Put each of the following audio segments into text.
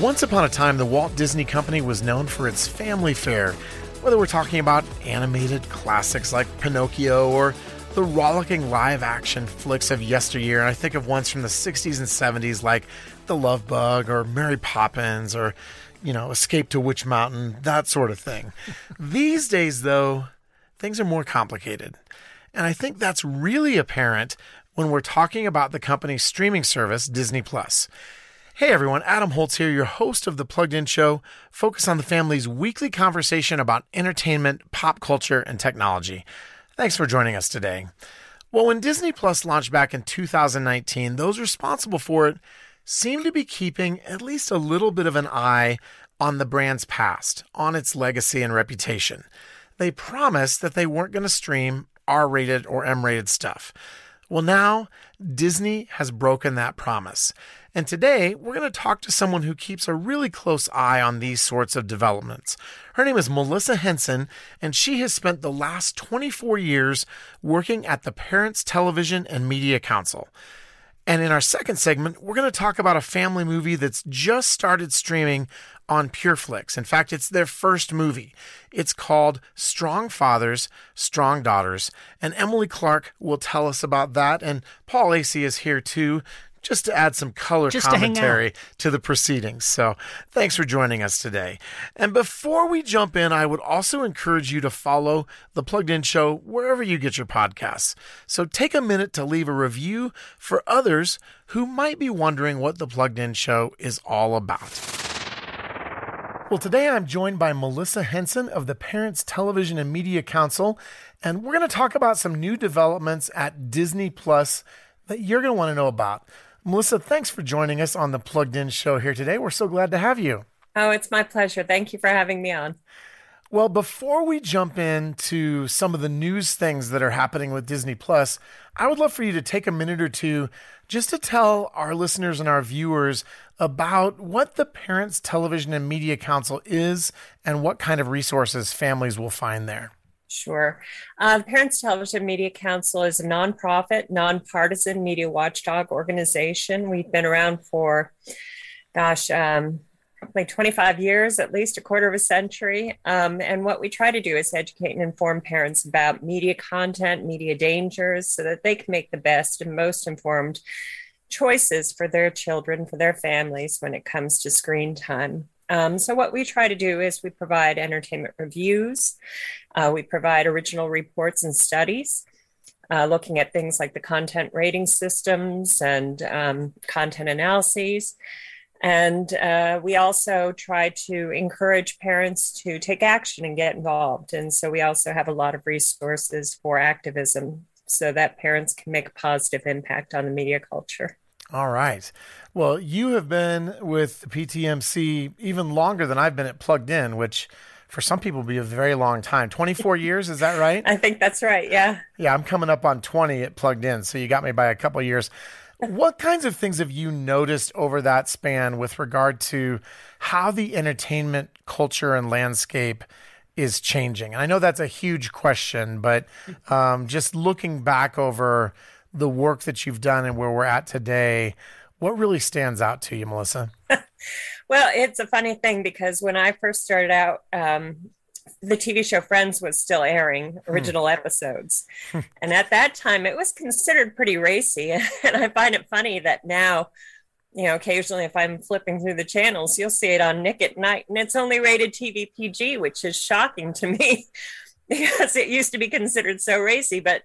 Once upon a time, the Walt Disney Company was known for its family fare, whether we're talking about animated classics like Pinocchio or the rollicking live action flicks of yesteryear. And I think of ones from the 60s and 70s like The Love Bug or Mary Poppins or, you know, Escape to Witch Mountain, that sort of thing. These days, though, things are more complicated. And I think that's really apparent when we're talking about the company's streaming service, Disney Plus. Hey everyone, Adam Holz here, your host of the Plugged In Show, focus on the family's weekly conversation about entertainment, pop culture, and technology. Thanks for joining us today. Well, when Disney Plus launched back in 2019, those responsible for it seemed to be keeping at least a little bit of an eye on the brand's past, on its legacy and reputation. They promised that they weren't going to stream R rated or M rated stuff. Well, now Disney has broken that promise. And today we're going to talk to someone who keeps a really close eye on these sorts of developments. Her name is Melissa Henson, and she has spent the last 24 years working at the Parents Television and Media Council. And in our second segment, we're going to talk about a family movie that's just started streaming on PureFlix. In fact, it's their first movie. It's called Strong Fathers, Strong Daughters. And Emily Clark will tell us about that. And Paul Asay is here too just to add some color just commentary to, to, the proceedings. So thanks for joining us today. And before we jump in, I would also encourage you to follow the Plugged In Show wherever you get your podcasts. So take a minute to leave a review for others who might be wondering what the Plugged In Show is all about. Well, today I'm joined by Melissa Henson of the Parents Television and Media Council, and we're going to talk about some new developments at Disney Plus that you're going to want to know about. Melissa, thanks for joining us on the Plugged In show here today. We're so glad to have you. Oh, it's my pleasure. Thank you for having me on. Well, before we jump into some of the news things that are happening with Disney Plus, I would love for you to take a minute or two just to tell our listeners and our viewers about what the Parents Television and Media Council is and what kind of resources families will find there. Sure. Uh, Parents Television Media Council is a nonprofit, nonpartisan media watchdog organization. We've been around for, gosh, um, probably 25 years, at least a quarter of a century. Um, and what we try to do is educate and inform parents about media content, media dangers, so that they can make the best and most informed choices for their children, for their families when it comes to screen time. Um, so, what we try to do is we provide entertainment reviews, uh, we provide original reports and studies. Uh, looking at things like the content rating systems and um, content analyses. And uh, we also try to encourage parents to take action and get involved. And so we also have a lot of resources for activism so that parents can make a positive impact on the media culture. All right. Well, you have been with PTMC even longer than I've been at Plugged In, which for some people be a very long time. 24 years, is that right? I think that's right. Yeah. Yeah, I'm coming up on 20 at Plugged In, so you got me by a couple years. What kinds of things have you noticed over that span with regard to how the entertainment culture and landscape is changing? And I know that's a huge question, but um, just looking back over the work that you've done and where we're at today, what really stands out to you, Melissa? well, it's a funny thing because when I first started out, um, the TV show Friends was still airing hmm. original episodes. and at that time, it was considered pretty racy. and I find it funny that now, you know, occasionally if I'm flipping through the channels, you'll see it on Nick at Nite, and it's only rated TV PG, which is shocking to me because it used to be considered so racy. But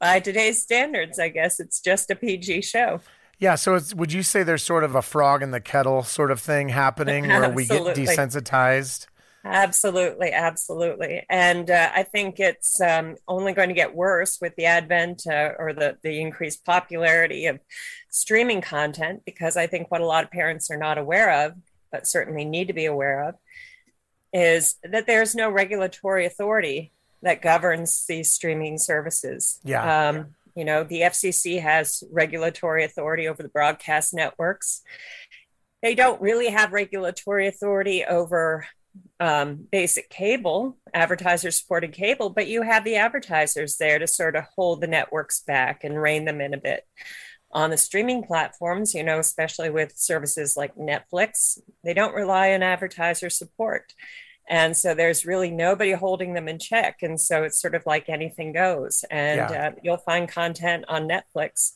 by today's standards, I guess it's just a PG show. Yeah. So would you say there's sort of a frog in the kettle sort of thing happening where we get desensitized? Absolutely, absolutely, and uh, I think it's um, only going to get worse with the advent uh, or the the increased popularity of streaming content. Because I think what a lot of parents are not aware of, but certainly need to be aware of, is that there's no regulatory authority that governs these streaming services. Yeah. Um, you know, the FCC has regulatory authority over the broadcast networks. They don't really have regulatory authority over um, basic cable, advertiser supported cable, but you have the advertisers there to sort of hold the networks back and rein them in a bit. on the streaming platforms, you know, especially with services like Netflix, they don't rely on advertiser support. And so there's really nobody holding them in check. And so it's sort of like anything goes. And yeah. uh, you'll find content on Netflix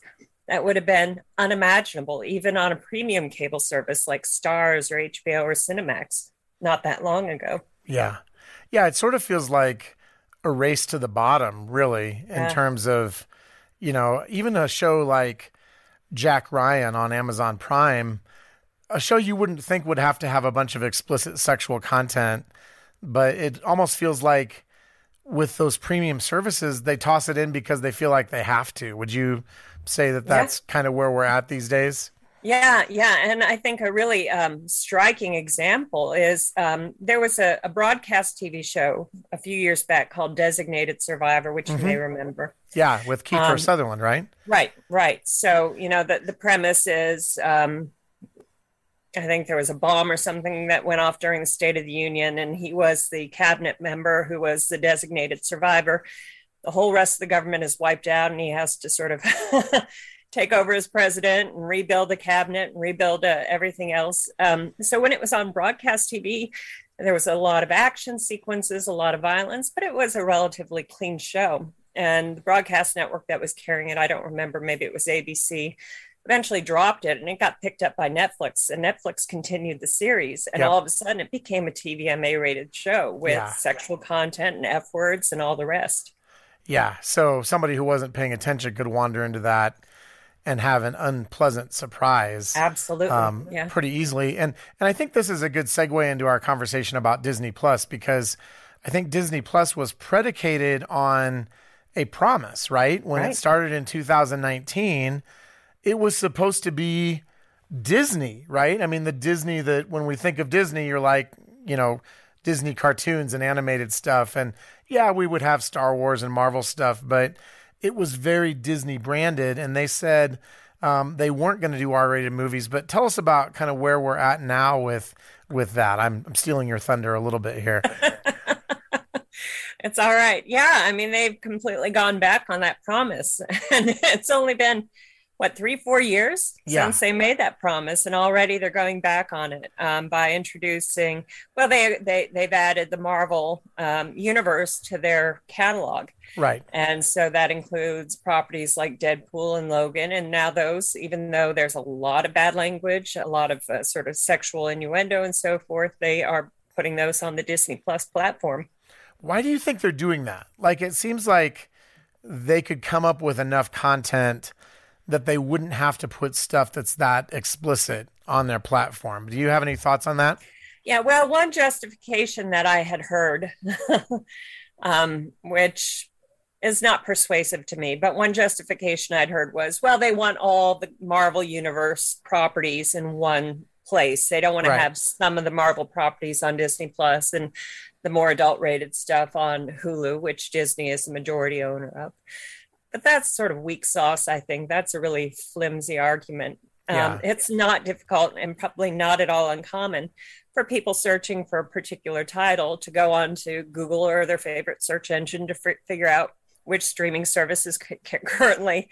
that would have been unimaginable, even on a premium cable service like Starz or HBO or Cinemax not that long ago. Yeah. Yeah. It sort of feels like a race to the bottom, really, in yeah. terms of, you know, even a show like Jack Ryan on Amazon Prime, a show you wouldn't think would have to have a bunch of explicit sexual content, but it almost feels like with those premium services, they toss it in because they feel like they have to. Would you say that that's yeah. kind of where we're at these days? Yeah, yeah. And I think a really um, striking example is um, there was a, a, broadcast TV show a few years back called Designated Survivor, which mm-hmm. you may mm-hmm. remember. Yeah, with Kiefer um, Sutherland, right? Right, right. So, you know, the, the premise is um, I think there was a bomb or something that went off during the State of the Union, and he was the cabinet member who was the designated survivor. The whole rest of the government is wiped out, and he has to sort of take over as president and rebuild the cabinet and rebuild uh, everything else. Um, so when it was on broadcast TV, there was a lot of action sequences, a lot of violence, but it was a relatively clean show. And the broadcast network that was carrying it, I don't remember, maybe it was ABC, eventually dropped it and it got picked up by Netflix. And Netflix continued the series. And yep. all of a sudden, it became a TVMA rated show with yeah. sexual content and F words and all the rest. Yeah. So somebody who wasn't paying attention could wander into that and have an unpleasant surprise. Absolutely. Um, yeah. Pretty easily. And and I think this is a good segue into our conversation about Disney Plus because I think Disney Plus was predicated on a promise, right? When right. it started in 2019, it was supposed to be Disney, right? I mean, the Disney that when we think of Disney, you're like, you know, Disney cartoons and animated stuff. And yeah, we would have Star Wars and Marvel stuff, but it was very Disney branded, and they said um, they weren't going to do R-rated movies. But tell us about kind of where we're at now with with that. I'm, I'm stealing your thunder a little bit here. it's all right. Yeah, I mean they've completely gone back on that promise, and it's only been what three four years yeah. since they made that promise and already they're going back on it um, by introducing well they, they they've added the marvel um, universe to their catalog. Right. And so that includes properties like deadpool and logan and now those even though there's a lot of bad language a lot of uh, sort of sexual innuendo and so forth they are putting those on the disney plus platform. Why do you think they're doing that? Like it seems like they could come up with enough content that they wouldn't have to put stuff that's that explicit on their platform. Do you have any thoughts on that? Yeah, well, one justification that I had heard, um, which is not persuasive to me, but one justification I'd heard was, well, they want all the Marvel Universe properties in one place. They don't want right. to have some of the Marvel properties on Disney Plus and the more adult rated stuff on Hulu, which Disney is the majority owner of but that's sort of weak sauce i think. That's a really flimsy argument. Um, yeah. it's not difficult and probably not at all uncommon for people searching for a particular title to go on to google or their favorite search engine to f- figure out which streaming service is c- currently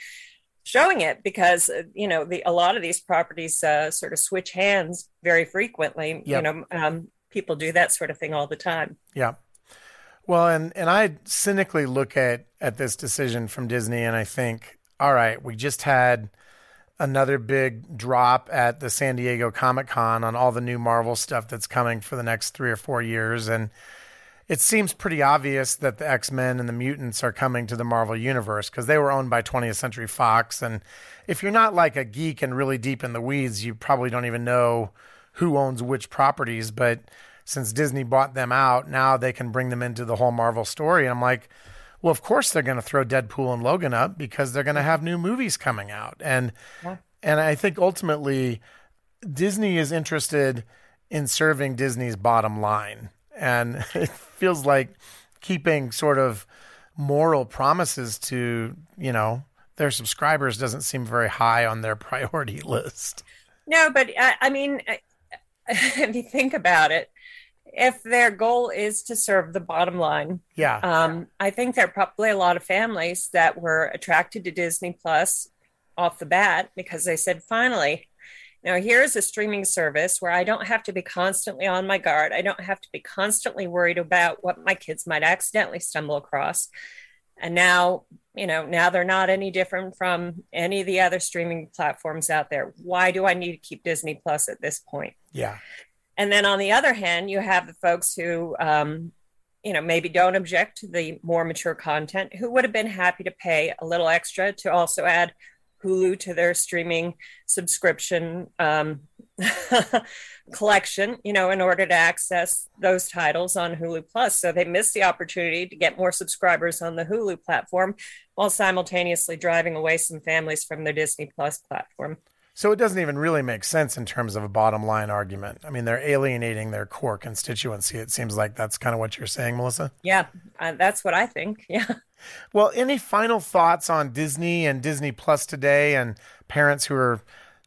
showing it because uh, you know the a lot of these properties uh, sort of switch hands very frequently. Yep. you know um, people do that sort of thing all the time. Yeah well, and and I cynically look at at this decision from Disney, and I think, all right, we just had another big drop at the San Diego Comic Con on all the new Marvel stuff that's coming for the next three or four years, and it seems pretty obvious that the X Men and the mutants are coming to the Marvel universe because they were owned by 20th Century Fox, and if you're not like a geek and really deep in the weeds, you probably don't even know who owns which properties, but since Disney bought them out, now they can bring them into the whole Marvel story. And I'm like, well, of course they're going to throw Deadpool and Logan up because they're going to have new movies coming out. And yeah. and I think ultimately Disney is interested in serving Disney's bottom line. And it feels like keeping sort of moral promises to, you know, their subscribers doesn't seem very high on their priority list. No, but I, I mean, if you think about it, if their goal is to serve the bottom line, yeah, um, I think there are probably a lot of families that were attracted to Disney Plus off the bat because they said, finally, now here's a streaming service where I don't have to be constantly on my guard. I don't have to be constantly worried about what my kids might accidentally stumble across. And now, you know, now they're not any different from any of the other streaming platforms out there. Why do I need to keep Disney Plus at this point? Yeah. And then on the other hand, you have the folks who, um, you know, maybe don't object to the more mature content, who would have been happy to pay a little extra to also add Hulu to their streaming subscription um, collection, you know, in order to access those titles on Hulu Plus. So they missed the opportunity to get more subscribers on the Hulu platform while simultaneously driving away some families from their Disney Plus platform. So it doesn't even really make sense in terms of a bottom line argument. I mean, they're alienating their core constituency. It seems like that's kind of what you're saying, Melissa. Yeah, uh, that's what I think. Yeah. Well, any final thoughts on Disney and Disney Plus today and parents who are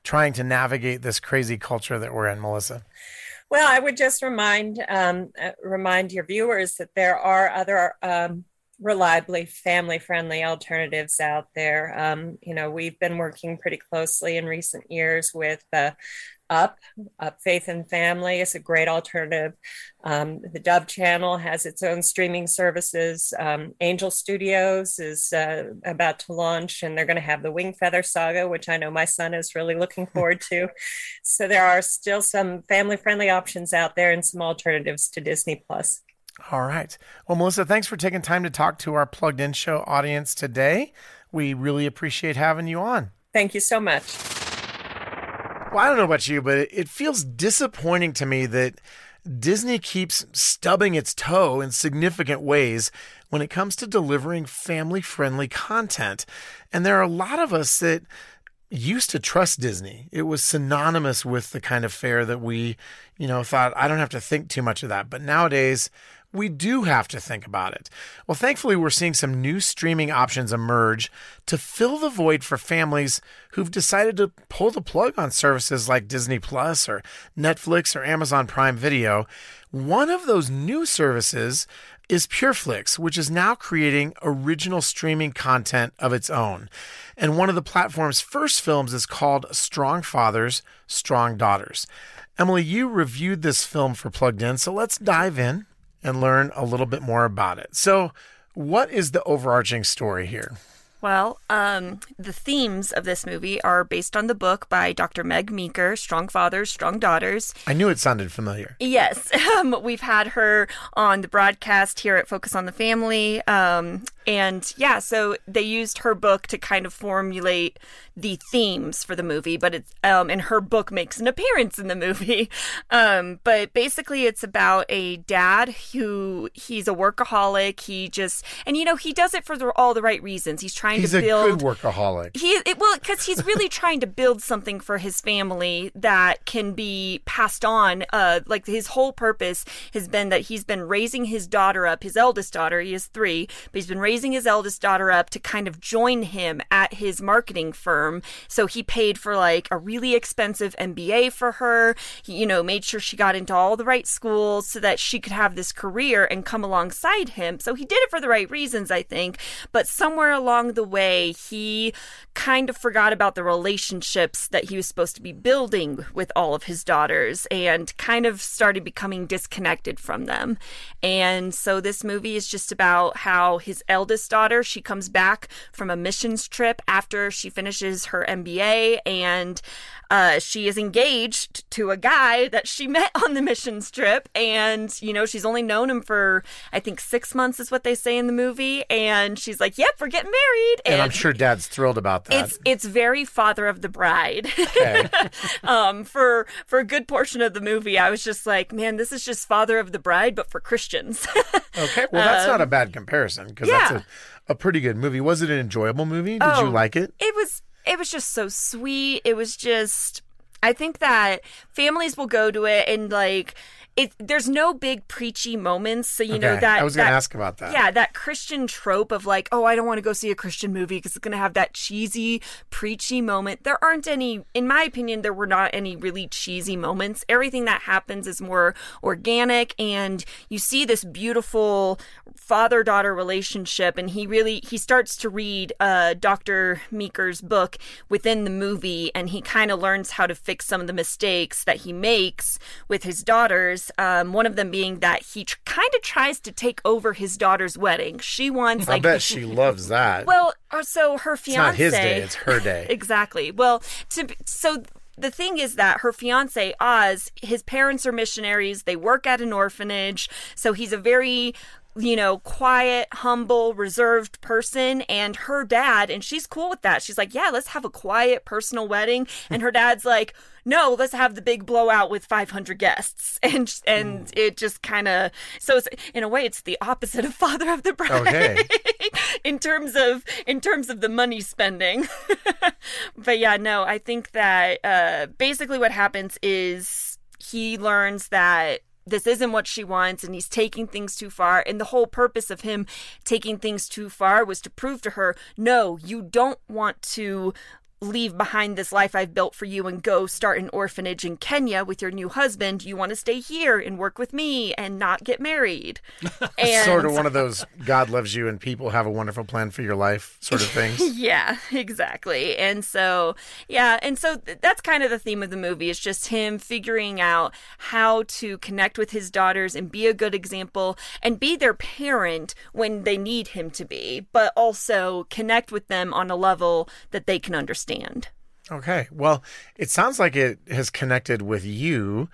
trying to navigate this crazy culture that we're in, Melissa? Well, I would just remind um, uh, remind your viewers that there are other um, reliably family friendly alternatives out there. Um, you know, we've been working pretty closely in recent years with uh, Up, Up Faith and Family is a great alternative. Um, the Dove Channel has its own streaming services. Um, Angel Studios is uh, about to launch, and they're going to have the Wingfeather Saga, which I know my son is really looking forward to. So there are still some family friendly options out there and some alternatives to Disney Plus. All right. Well, Melissa, thanks for taking time to talk to our Plugged In Show audience today. We really appreciate having you on. Thank you so much. Well, I don't know about you, but it feels disappointing to me that Disney keeps stubbing its toe in significant ways when it comes to delivering family friendly content. And there are a lot of us that used to trust Disney. It was synonymous with the kind of fare that we, you know, thought I don't have to think too much of that. But nowadays, we do have to think about it. Well, thankfully, we're seeing some new streaming options emerge to fill the void for families who've decided to pull the plug on services like Disney Plus or Netflix or Amazon Prime Video. One of those new services is PureFlix, which is now creating original streaming content of its own. And one of the platform's first films is called Strong Fathers, Strong Daughters. Emily, you reviewed this film for Plugged In, so let's dive in and learn a little bit more about it. So, what is the overarching story here? Well, um, the themes of this movie are based on the book by Dr. Meg Meeker, Strong Fathers, Strong Daughters. I knew it sounded familiar. Yes. Um, we've had her on the broadcast here at Focus on the Family. Um, and yeah, so they used her book to kind of formulate the themes for the movie, but it's um and her book makes an appearance in the movie. Um but basically it's about a dad who he's a workaholic. He just and you know, he does it for the, all the right reasons. He's trying he's to build He's a good workaholic. He it, well cuz he's really trying to build something for his family that can be passed on. Uh like his whole purpose has been that he's been raising his daughter up, his eldest daughter, he has 3, but he's been raising his eldest daughter up to kind of join him at his marketing firm. So he paid for like a really expensive MBA for her. He, you know, made sure she got into all the right schools so that she could have this career and come alongside him. So he did it for the right reasons, I think. But somewhere along the way, he kind of forgot about the relationships that he was supposed to be building with all of his daughters and kind of started becoming disconnected from them. And so this movie is just about how his eldest daughter, she comes back from a missions trip after she finishes her MBA and uh, she is engaged to a guy that she met on the missions trip. And, you know, she's only known him for, I think, six months is what they say in the movie. And she's like, yep, we're getting married. And, and I'm sure dad's thrilled about that. It's, it's very father of the bride. Okay. um, for, for a good portion of the movie, I was just like, man, this is just father of the bride, but for Christians. okay. Well, that's um, not a bad comparison because yeah. that's a, a pretty good movie. Was it an enjoyable movie? Did oh, you like it? It was it was just so sweet. It was just I think that families will go to it and like it there's no big preachy moments. So you know that I was going to ask about that. Yeah, that Christian trope of like, oh, I don't want to go see a Christian movie because it's going to have that cheesy, preachy moment. There aren't any, in my opinion, there were not any really cheesy moments. Everything that happens is more organic, and you see this beautiful father daughter relationship. And he really he starts to read uh, Dr. Meeker's book within the movie, and he kind of learns how to fix some of the mistakes that he makes with his daughters. Um, one of them being that he tr- kind of tries to take over his daughter's wedding. She wants Like, I bet she loves that. well, uh, so her it's fiance. not his day, it's her day. exactly. Well, to so the thing is that her fiance Oz, his parents are missionaries. They work at an orphanage, so he's a very you know, quiet, humble, reserved person. And her dad, and she's cool with that. She's like, yeah, let's have a quiet, personal wedding. And her dad's like, no, let's have the big blowout with 500 guests. And and it just kind of so it's in a way it's the opposite of Father of the Bride. Okay. in terms of in terms of the money spending. but yeah, no, I think that uh, basically what happens is he learns that this isn't what she wants and he's taking things too far and the whole purpose of him taking things too far was to prove to her no you don't want to leave behind this life I've built for you and go start an orphanage in Kenya with your new husband. You want to stay here and work with me and not get married. And sort of one of those God loves you and people have a wonderful plan for your life sort of things. Yeah, exactly. And so, yeah, and so th- that's kind of the theme of the movie. It's just him figuring out how to connect with his daughters and be a good example and be their parent when they need him to be, but also connect with them on a level that they can understand. Okay. Well, it sounds like it has connected with you,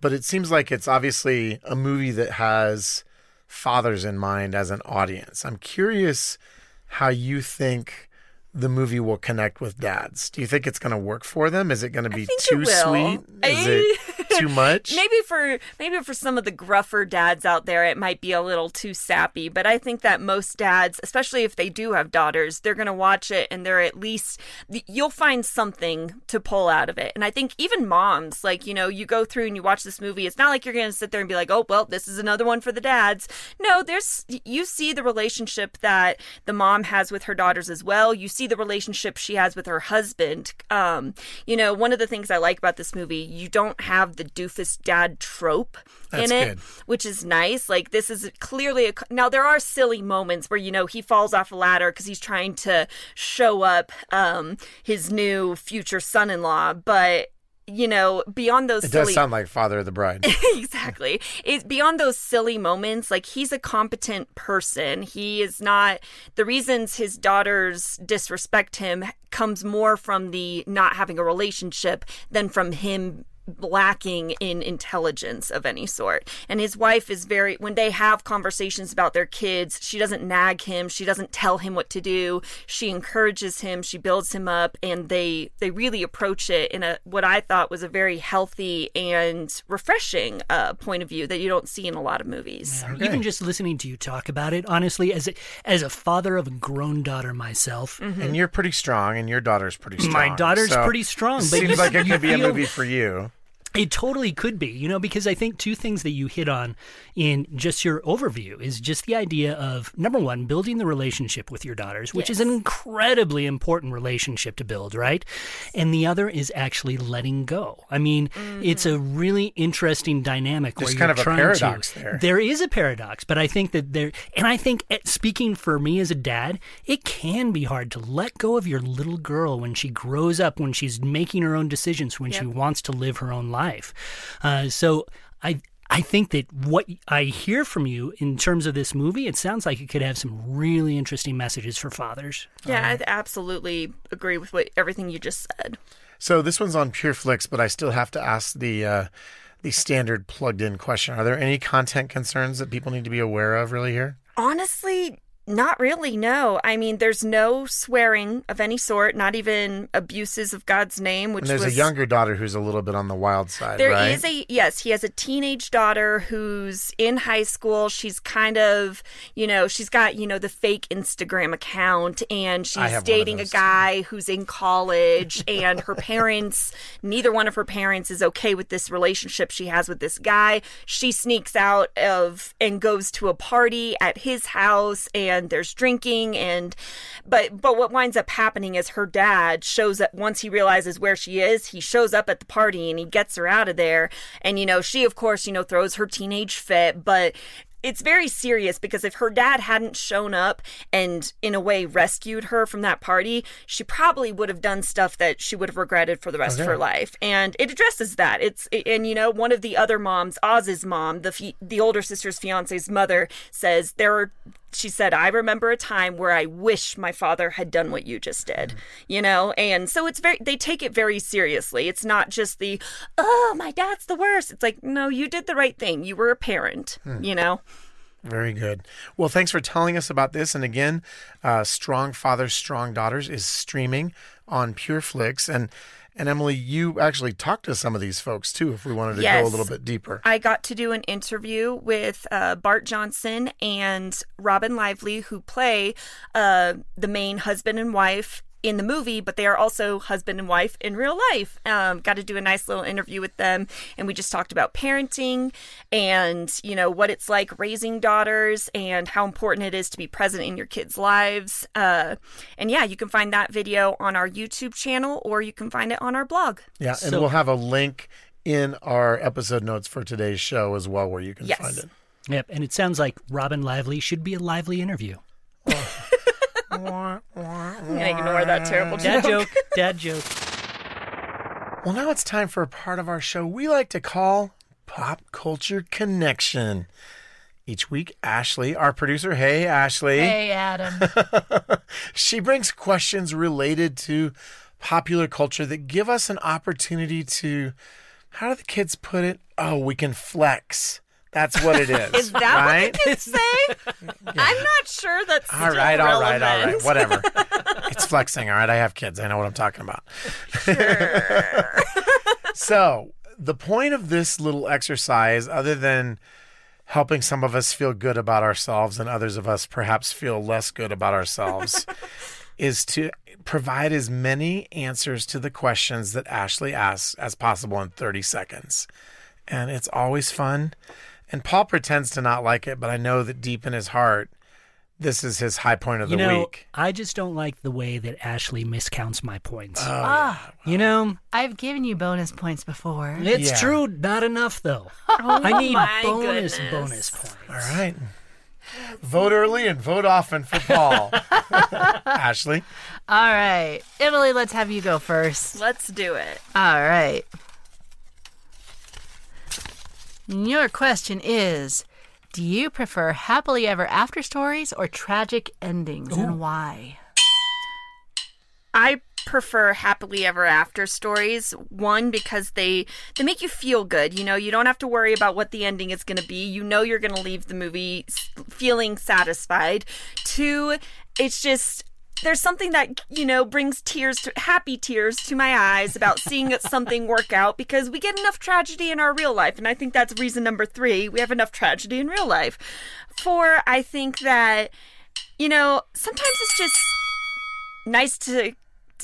but it seems like it's obviously a movie that has fathers in mind as an audience. I'm curious how you think the movie will connect with dads. Do you think it's going to work for them? Is it going to be too sweet? Is it too much? Maybe for maybe for some of the gruffer dads out there, it might be a little too sappy. But I think that most dads, especially if they do have daughters, they're going to watch it and they're at least you'll find something to pull out of it. And I think even moms, like you know, you go through and you watch this movie. It's not like you're going to sit there and be like, oh well, this is another one for the dads. No, there's you see the relationship that the mom has with her daughters as well. You see the relationship she has with her husband. Um, you know, one of the things I like about this movie, you don't have the doofus dad trope That's in it, good. which is nice. Like this is clearly a now there are silly moments where you know he falls off a ladder because he's trying to show up um, his new future son-in-law, but you know beyond those it silly does sound like Father of the Bride. exactly. It's beyond those silly moments. Like he's a competent person. He is not the reasons his daughters disrespect him comes more from the not having a relationship than from him lacking in intelligence of any sort. And his wife is very when they have conversations about their kids, she doesn't nag him, she doesn't tell him what to do. She encourages him, she builds him up and they they really approach it in a what I thought was a very healthy and refreshing uh, point of view that you don't see in a lot of movies. Even just listening to you talk about it, honestly, as a, as a father of a grown daughter myself, and you're pretty strong, and your daughter's pretty strong. My daughter's so pretty strong, but Seems like it could be a movie for you. It totally could be, you know, because I think two things that you hit on in just your overview is just the idea of number one, building the relationship with your daughters, which is an incredibly important relationship to build, right? And the other is actually letting go. I mean, it's a really interesting dynamic There's where kind you're of a trying paradox to, there. There is a paradox, but I think that there, and I think eh, speaking for me as a dad, it can be hard to let go of your little girl when she grows up, when she's making her own decisions, when she wants to live her own life. Uh, so I. I think that what I hear from you in terms of this movie, it sounds like it could have some really interesting messages for fathers. Yeah, I absolutely agree with what everything you just said. So this one's on PureFlix, but I still have to ask the uh, the standard plugged in question. Are there any content concerns that people need to be aware of really here? Honestly, Not really, no. I mean, there's no swearing of any sort, not even abuses of God's name, which And there's was a younger daughter who's a little bit on the wild side, There right? is a yes, he has a teenage daughter who's in high school. She's kind of, you know, she's got, you know, the fake Instagram account and she's have one of dating a guy who's in college and her parents, neither one of her parents is okay with this relationship she has with this guy. She sneaks out of and goes to a party at his house and there's drinking and but but what winds up happening is her dad shows up once he realizes where she is he shows up at the party and he gets her out of there. And you know she of course you know throws her teenage fit but it's very serious because if her dad hadn't shown up and in a way rescued her from that party she probably would have done stuff that she would have regretted for the rest of her life. And it addresses that. It's and you know one of the other moms oz's mom the the older sister's fiance's mother says there are she said, I remember a time where I wish my father had done what you just did, you know? And so it's very, they take it very seriously. It's not just the, oh, my dad's the worst. It's like, no, you did the right thing. You were a parent, you know? Very good. Well, thanks for telling us about this. And again, uh, Strong Fathers, Strong Daughters is streaming on PureFlix. And and Emily, you actually talked to some of these folks too, if we wanted to go a little bit deeper. I got to do an interview with uh, Bart Johnson and Robin Lively, who play uh, the main husband and wife in the movie, but they are also husband and wife in real life. Um, got to do a nice little interview with them, and we just talked about parenting and you know what it's like raising daughters and how important it is to be present in your kids' lives. Uh, and yeah, you can find that video on our YouTube channel, or you can find it on our blog. Yeah, and So- we'll have a link in our episode notes for today's show as well, where you can Yes. find it. Yep, and it sounds like Robin Lively should be a lively interview. I'm gonna ignore that terrible joke. Dad joke. joke, dad joke. Well, now it's time for a part of our show we like to call Pop Culture Connection. Each week, Ashley, our producer, hey, Ashley. Hey, Adam. She brings questions related to popular culture that give us an opportunity to, how do the kids put it? Oh, we can flex. That's what it is. Is that right? what you kids say? I'm not sure that's All right, all right, all right. Whatever. it's flexing. All right. I have kids. I know what I'm talking about. so, the point of this little exercise, other than helping some of us feel good about ourselves and others of us perhaps feel less good about ourselves, is to provide as many answers to the questions that Ashley asks as possible in 30 seconds. And it's always fun. And Paul pretends to not like it, but I know that deep in his heart, this is his high point of the know, week. I just don't like the way that Ashley miscounts my points. ah, you know, I've given you bonus points before. it's Yeah. true, not enough though. I need Oh my bonus goodness. bonus points. All right. Vote early and vote often for Paul. Ashley. All right. Emily, let's have you go first. Let's do it. All right. Your question is Do you prefer happily ever after stories or tragic endings and why? I prefer happily ever after stories. One because they they make you feel good. You know, you don't have to worry about what the ending is going to be. You know you're going to leave the movie feeling satisfied. Two, it's just there's something that you know brings tears to happy tears to my eyes about seeing something work out because we get enough tragedy in our real life and i think that's reason number three we have enough tragedy in real life. Four i think that you know sometimes it's just nice to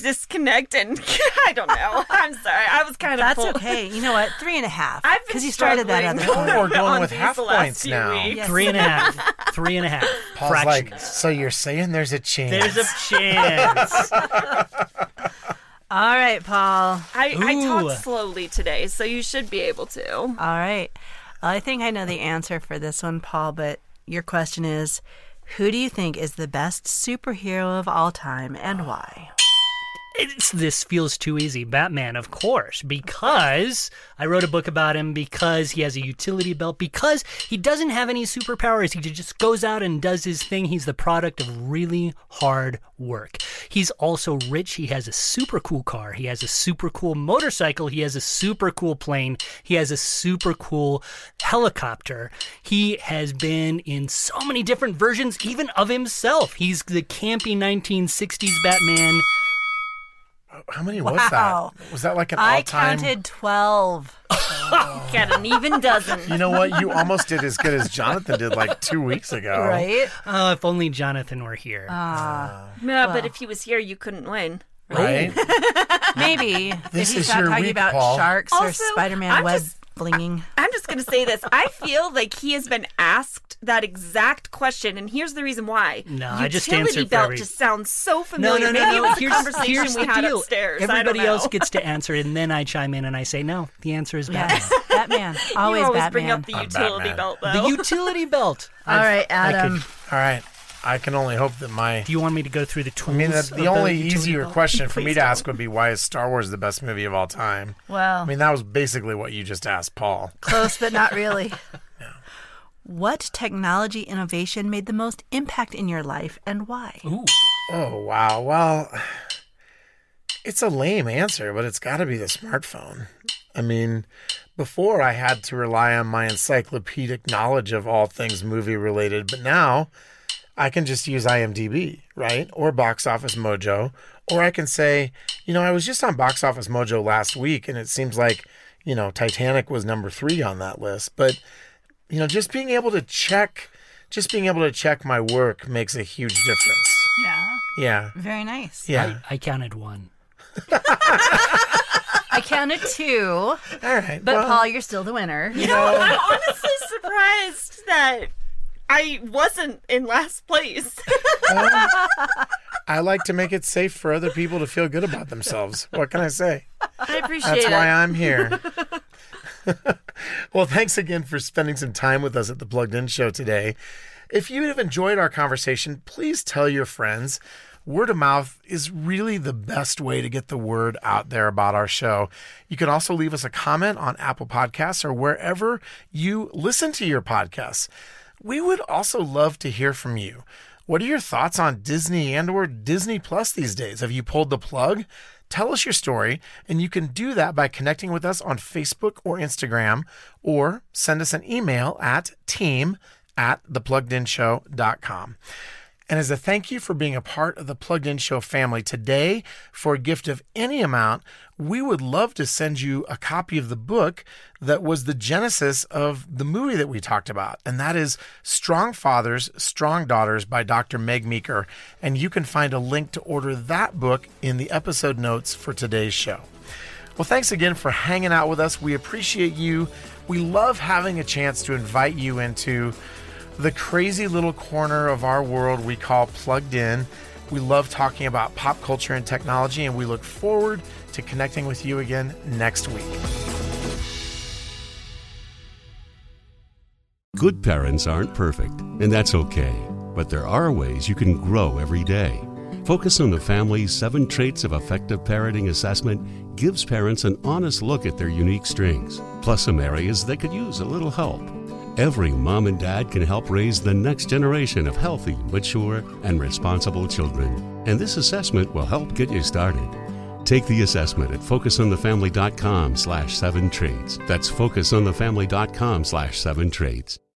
disconnect and I don't know. I'm sorry. I was kind of That's full. okay. You know what? Three and a half. I've been Because you started that other struggling. one. We're going with half points now. weeks. Yes. Three and a half. Three and a half. Paul's Fractions. like, so you're saying there's a chance. There's a chance. All right, Paul. I, I Ooh. talked slowly today, so you should be able to. All right. I think I know the answer for this one, Paul, but your question is Who do you think is the best superhero of all time and why? It's, this feels too easy. Batman, of course, because I wrote a book about him, because he has a utility belt, because he doesn't have any superpowers. He just goes out and does his thing. He's the product of really hard work. He's also rich. He has a super cool car. He has a super cool motorcycle. He has a super cool plane. He has a super cool helicopter. He has been in so many different versions, even of himself. He's the campy 1960s Batman. How many was Wow. that? Was that like an I all-time? counted 12. Got an even dozen. You know what? You almost did as good as Jonathan did like two weeks ago. Right? Oh, if only Jonathan were here. Ah. No, but if he was here, you couldn't win. Right? Maybe. This if he's is not your talking week, about Paul. sharks or Also, Spider Man I'm web just- flinging. I'm just going to say this. I feel like he has been asked that exact question, and here's the reason why. No, I just Utility answered for belt every- just sounds so familiar. no, no, Maybe no. it was here's, a conversation here's we the had deal. upstairs. Everybody else gets to answer and then I chime in and I say, no, the answer is Batman. Yes, Batman. Always, you always Batman. bring up the utility belt, though. the utility belt. All I've- I could- Adam. All right. I can only hope that my. do you want me to go through the tools? I mean, the, the only utility easier question for me to don't. ask would be why is Star Wars the best movie of all time? Well, I mean, that was basically what you just asked Paul. close, but not really. What technology innovation made the most impact in your life and why? Ooh. Oh, wow. Well, it's a lame answer, but it's got to be the smartphone. I mean, before I had to rely on my encyclopedic knowledge of all things movie related, but now I can just use IMDb, right? Or Box Office Mojo. Or I can say, you know, I was just on Box Office Mojo last week and it seems like, you know, Titanic was number three on that list. But, you know, just being able to check, just being able to check my work makes a huge difference. Yeah, Yeah. very nice. Yeah. I counted one. I counted two, All right. but well, Paul, you're still the winner. You know, I'm honestly surprised that I wasn't in last place. I like to make it safe for other people to feel good about themselves. What can I say? I appreciate it. That's it. why I'm here. well, thanks again for spending some time with us at the Plugged In Show today. If you have enjoyed our conversation, please tell your friends. Word of mouth is really the best way to get the word out there about our show. You can also leave us a comment on Apple Podcasts or wherever you listen to your podcasts. We would also love to hear from you. What are your thoughts on Disney and or Disney Plus these days? Have you pulled the plug? Tell us your story, and you can do that by connecting with us on Facebook or Instagram, or send us an email at team at thepluggedinshow.com. And as a thank you for being a part of the Plugged In Show family today, for a gift of any amount, we would love to send you a copy of the book that was the genesis of the movie that we talked about. And that is Strong Fathers, Strong Daughters by Dr. Meg Meeker. And you can find a link to order that book in the episode notes for today's show. Well, thanks again for hanging out with us. We appreciate you. We love having a chance to invite you into the crazy little corner of our world we call Plugged In. We love talking about pop culture and technology, and we look forward to connecting with you again next week. Good parents aren't perfect, and that's okay. But there are ways you can grow every day. Focus on the Family's Seven Traits of Effective Parenting assessment gives parents an honest look at their unique strengths, plus some areas that could use a little help. Every mom and dad can help raise the next generation of healthy, mature, and responsible children. And this assessment will help get you started. Take the assessment at focusonthefamily.com slash seven traits. That's focusonthefamily.com slash seven traits.